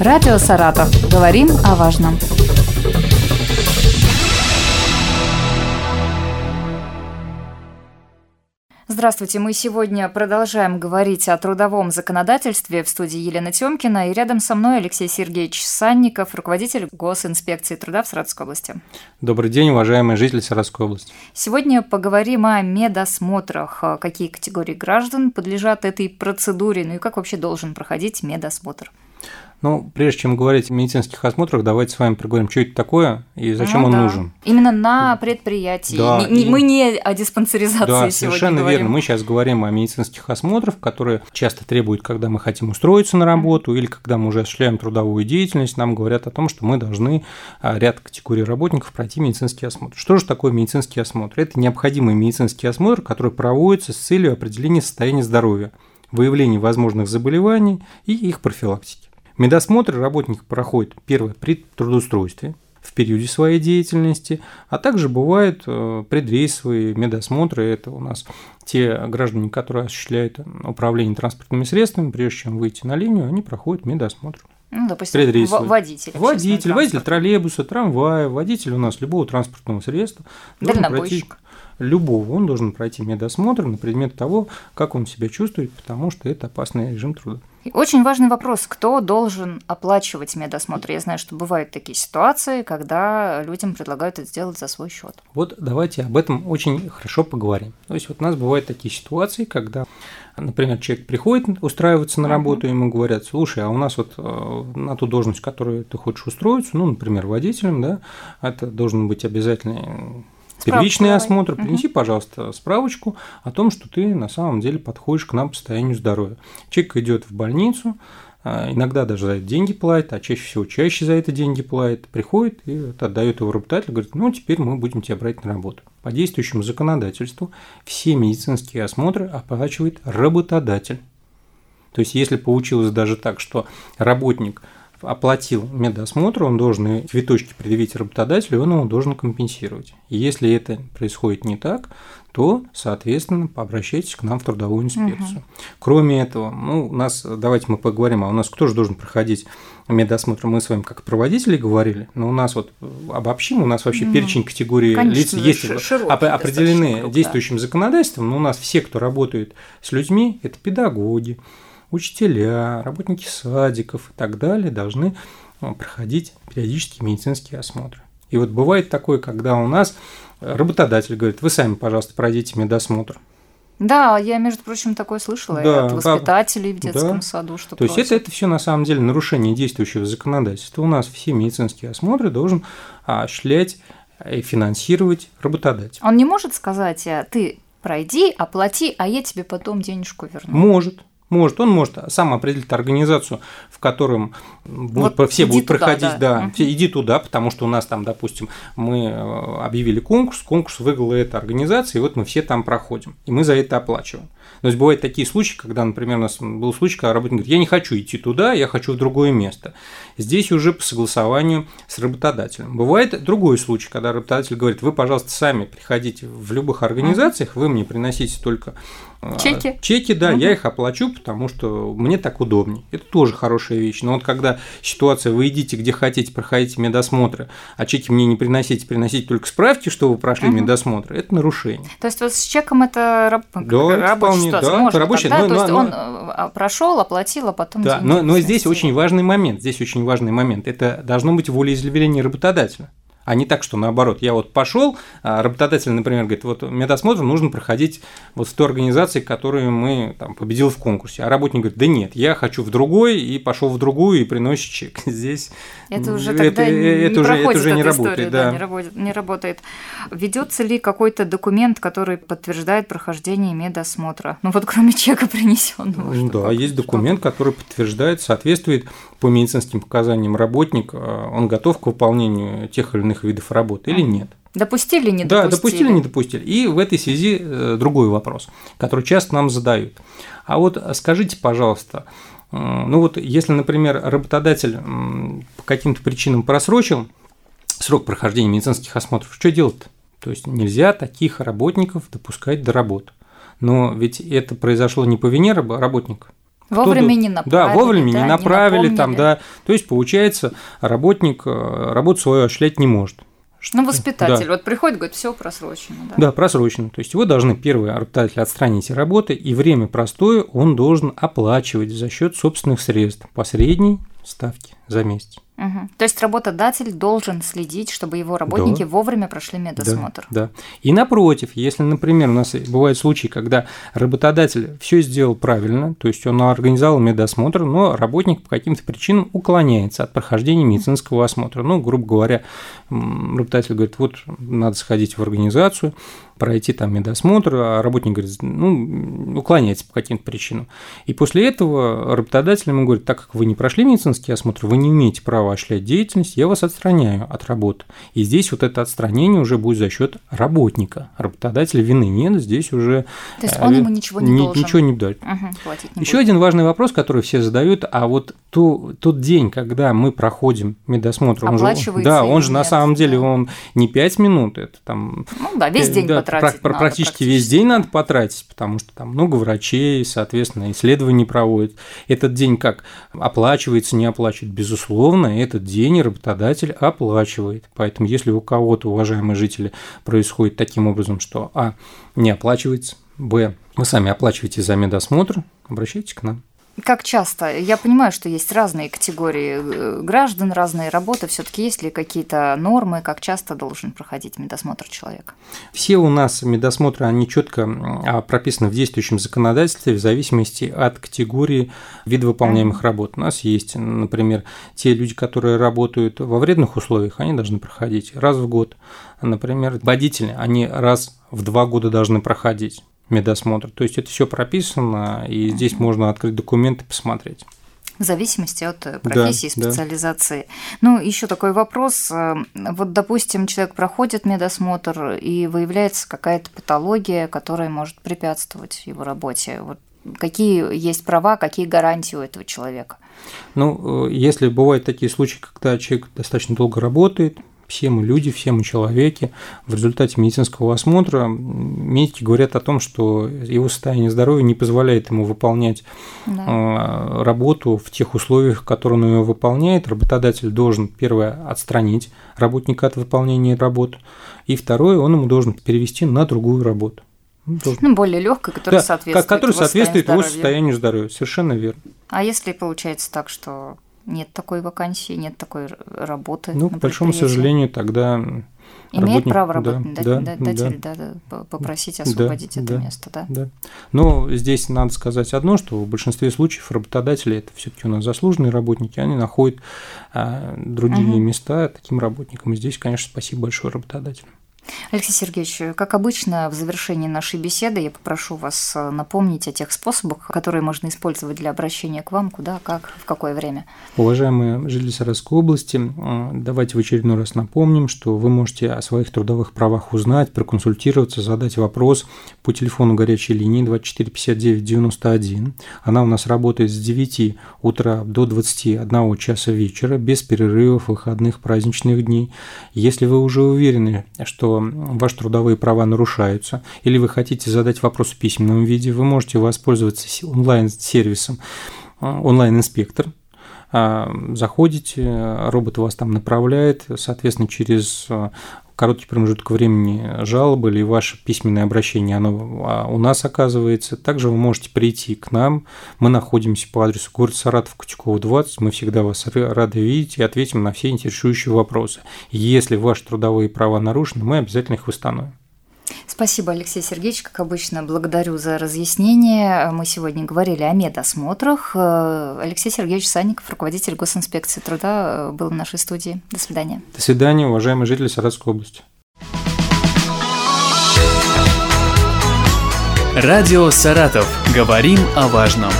Радио «Саратов». Говорим о важном. Здравствуйте, мы сегодня продолжаем говорить о трудовом законодательстве в студии Елена Тёмкина, и рядом со мной Алексей Сергеевич Санников, руководитель Госинспекции труда в Саратовской области. Добрый день, уважаемые жители Саратовской области. Сегодня поговорим о медосмотрах, какие категории граждан подлежат этой процедуре, ну и как вообще должен проходить медосмотр. Ну, прежде чем говорить о медицинских осмотрах, давайте с вами поговорим, что это такое и зачем ну, он да. нужен. Именно на предприятии. Да, не, и... Мы не о диспансеризации да, сегодня совершенно говорим. верно. Мы сейчас говорим о медицинских осмотрах, которые часто требуют, когда мы хотим устроиться на работу или когда мы уже осуществляем трудовую деятельность, нам говорят о том, что мы должны а, ряд категорий работников пройти медицинский осмотр. Что же такое медицинский осмотр? Это необходимый медицинский осмотр, который проводится с целью определения состояния здоровья, выявления возможных заболеваний и их профилактики. Медосмотр работник проходит первое при трудоустройстве в периоде своей деятельности, а также бывают э, предрейсовые медосмотры. Это у нас те граждане, которые осуществляют управление транспортными средствами, прежде чем выйти на линию, они проходят медосмотр. Ну, допустим, водитель. Водитель, водитель троллейбуса, трамвая, водитель у нас любого транспортного средства. Дальнобойщик любого, он должен пройти медосмотр на предмет того, как он себя чувствует, потому что это опасный режим труда. Очень важный вопрос, кто должен оплачивать медосмотр? Я знаю, что бывают такие ситуации, когда людям предлагают это сделать за свой счет. Вот давайте об этом очень хорошо поговорим. То есть вот у нас бывают такие ситуации, когда Например, человек приходит устраиваться на работу, uh-huh. ему говорят, слушай, а у нас вот э, на ту должность, которую ты хочешь устроиться, ну, например, водителем, да, это должен быть обязательный первичный осмотр, принеси, угу. пожалуйста, справочку о том, что ты на самом деле подходишь к нам по состоянию здоровья. Человек идет в больницу, а, иногда даже за это деньги платит, а чаще всего чаще за это деньги платит, приходит и отдает его работодателю, говорит, ну теперь мы будем тебя брать на работу. По действующему законодательству все медицинские осмотры оплачивает работодатель. То есть, если получилось даже так, что работник – оплатил медосмотр, он должен цветочки предъявить работодателю, он его должен компенсировать. И если это происходит не так, то, соответственно, обращайтесь к нам в трудовую инспекцию. Угу. Кроме этого, ну, у нас, давайте мы поговорим, а у нас кто же должен проходить медосмотр? Мы с вами как проводители говорили, но у нас вот обобщим, у нас вообще ну, перечень категорий конечно, лиц есть широкий, определены круг, действующим да. законодательством, но у нас все, кто работает с людьми, это педагоги, учителя, работники садиков и так далее должны а, проходить периодические медицинские осмотры. И вот бывает такое, когда у нас работодатель говорит, вы сами, пожалуйста, пройдите медосмотр. Да, я, между прочим, такое слышала да, от воспитателей в детском да. саду, что То просят. есть это, это все на самом деле нарушение действующего законодательства. У нас все медицинские осмотры должен осуществлять и финансировать работодатель. Он не может сказать, «А ты пройди, оплати, а я тебе потом денежку верну. Может. Может, он может сам определить организацию, в котором будут, вот все будут туда, проходить, да, да угу. иди туда, потому что у нас там, допустим, мы э, объявили конкурс, конкурс выиграла эта организация, и вот мы все там проходим, и мы за это оплачиваем. То есть бывают такие случаи, когда, например, у нас был случай, когда работник говорит, я не хочу идти туда, я хочу в другое место. Здесь уже по согласованию с работодателем. Бывает другой случай, когда работодатель говорит, вы, пожалуйста, сами приходите в любых организациях, вы мне приносите только а, чеки. Чеки, да, угу. я их оплачу, потому что мне так удобнее. Это тоже хорошая вещь. Но вот когда ситуация, вы идите где хотите, проходите медосмотры, а чеки мне не приносите, приносите только справки, что вы прошли угу. медосмотр, это нарушение. То есть вот с чеком это раб... да, рабочая вполне, ситуация. Да, Может, это рабочая, тогда, но, то есть но, он э, прошел, оплатил, а потом Да, но, но здесь очень важный момент. Здесь очень важный момент. Это должно быть волеизъявление работодателя а не так, что наоборот. Я вот пошел, а работодатель, например, говорит, вот медосмотр нужно проходить вот в той организации, которую мы там, победил в конкурсе. А работник говорит, да нет, я хочу в другой, и пошел в другую, и приносит чек. Здесь это уже тогда это, не, это не уже, это уже не работает. История, да. Да, не, работает, не работает. Ведется ли какой-то документ, который подтверждает прохождение медосмотра? Ну вот кроме чека принесенного. Да, есть документ, который подтверждает, соответствует по медицинским показаниям работник, а, он готов к выполнению тех или иных видов работы или нет. Допустили, не допустили? Да, допустили, не допустили. И в этой связи э, другой вопрос, который часто нам задают. А вот скажите, пожалуйста, ну вот если, например, работодатель по каким-то причинам просрочил срок прохождения медицинских осмотров, что делать? То есть нельзя таких работников допускать до работы. Но ведь это произошло не по вине работника, Вовремя не направили. Да, вовремя да, не направили, не там, да. То есть, получается, работник э, работу свою осуществлять не может. Ну, воспитатель. Да. Вот приходит, говорит, все просрочено. Да? да, просрочено. То есть его должны первый работодатель отстранить от работы, и время простое он должен оплачивать за счет собственных средств по средней ставке за месяц. Угу. То есть работодатель должен следить, чтобы его работники да. вовремя прошли медосмотр. Да, да. И напротив, если, например, у нас бывают случаи, когда работодатель все сделал правильно, то есть он организовал медосмотр, но работник по каким-то причинам уклоняется от прохождения медицинского осмотра. Ну, грубо говоря, работодатель говорит, вот надо сходить в организацию, пройти там медосмотр, а работник говорит, ну, уклоняется по каким-то причинам. И после этого работодатель ему говорит, так как вы не прошли медицинский осмотр, вы не имеете права осуществлять деятельность, я вас отстраняю от работы. И здесь вот это отстранение уже будет за счет работника. Работодателя вины нет, здесь уже... То есть он ему ничего не должен? Ничего не дает. Угу, не Еще один важный вопрос, который все задают, а вот то, тот день, когда мы проходим медосмотр, он же, да, он же на самом деле, он не 5 минут, это там... Ну да, весь день да, потратить надо, практически, практически весь день надо потратить, потому что там много врачей, соответственно, исследований проводят. Этот день как оплачивается, не оплачивает, безусловно, этот день работодатель оплачивает. Поэтому если у кого-то, уважаемые жители, происходит таким образом, что а, не оплачивается, б, вы сами оплачиваете за медосмотр, обращайтесь к нам. Как часто? Я понимаю, что есть разные категории э, граждан, разные работы. Все-таки есть ли какие-то нормы, как часто должен проходить медосмотр человека? Все у нас медосмотры, они четко а, прописаны в действующем законодательстве в зависимости от категории вида выполняемых работ. У нас есть, например, те люди, которые работают во вредных условиях, они должны проходить раз в год. Например, водители, они раз в два года должны проходить медосмотр. То есть это все прописано, и здесь можно открыть документы посмотреть. В зависимости от э, профессии, да, специализации. Да. Ну, еще такой вопрос. Э, вот, допустим, человек проходит медосмотр, и выявляется какая-то патология, которая может препятствовать его работе. Вот какие есть права, какие гарантии у этого человека? Ну, э, если бывают такие случаи, когда человек достаточно долго работает, все мы люди, все мы человеки. В результате медицинского осмотра медики говорят о том, что его состояние здоровья не позволяет ему выполнять да. А, работу в тех условиях, которые он ее выполняет. Работодатель должен, первое, отстранить работника от выполнения работы, и второе, он ему должен перевести на другую работу. Ну, ну более легкой, которая да, соответствует, который соответствует его состоянию здоровья. Совершенно верно. А если получается так, что нет такой вакансии, нет такой работы. Ну, к большому сожалению, тогда Имеет работник, право работодатель да, да, да, да, попросить освободить да, это да, место, да? Да. Но здесь надо сказать одно, что в большинстве случаев работодатели это все-таки у нас заслуженные работники, они находят а, другие угу. места таким работникам. И здесь, конечно, спасибо большое работодателям. Алексей Сергеевич, как обычно, в завершении нашей беседы я попрошу вас э, напомнить о тех способах, которые можно использовать для обращения к вам, куда, как, в какое время. Уважаемые жители Саратовской области, э, давайте в очередной раз напомним, что вы можете о своих трудовых правах узнать, проконсультироваться, задать вопрос по телефону горячей линии 24 59 91. Она у нас работает с 9 утра до 21 часа вечера, без перерывов, выходных, праздничных дней. Если вы уже уверены, что ваши трудовые права нарушаются, или вы хотите задать вопрос в письменном виде, вы можете воспользоваться онлайн-сервисом э, онлайн-инспектор, а, заходите, робот вас там направляет, соответственно, через э, короткий промежуток времени жалобы или ваше письменное обращение, оно а, у нас оказывается. Также вы можете прийти к нам. Мы находимся по адресу город Саратов, Кутюкова, 20. Мы всегда вас рады видеть и ответим на все интересующие вопросы. Если ваши трудовые права нарушены, мы обязательно их восстановим. Спасибо, Алексей Сергеевич. Как обычно, благодарю за разъяснение. Мы сегодня говорили о медосмотрах. Алексей Сергеевич Санников, руководитель госинспекции труда, был в нашей студии. До свидания. До свидания, уважаемые жители Саратовской области. Радио «Саратов». Говорим о важном.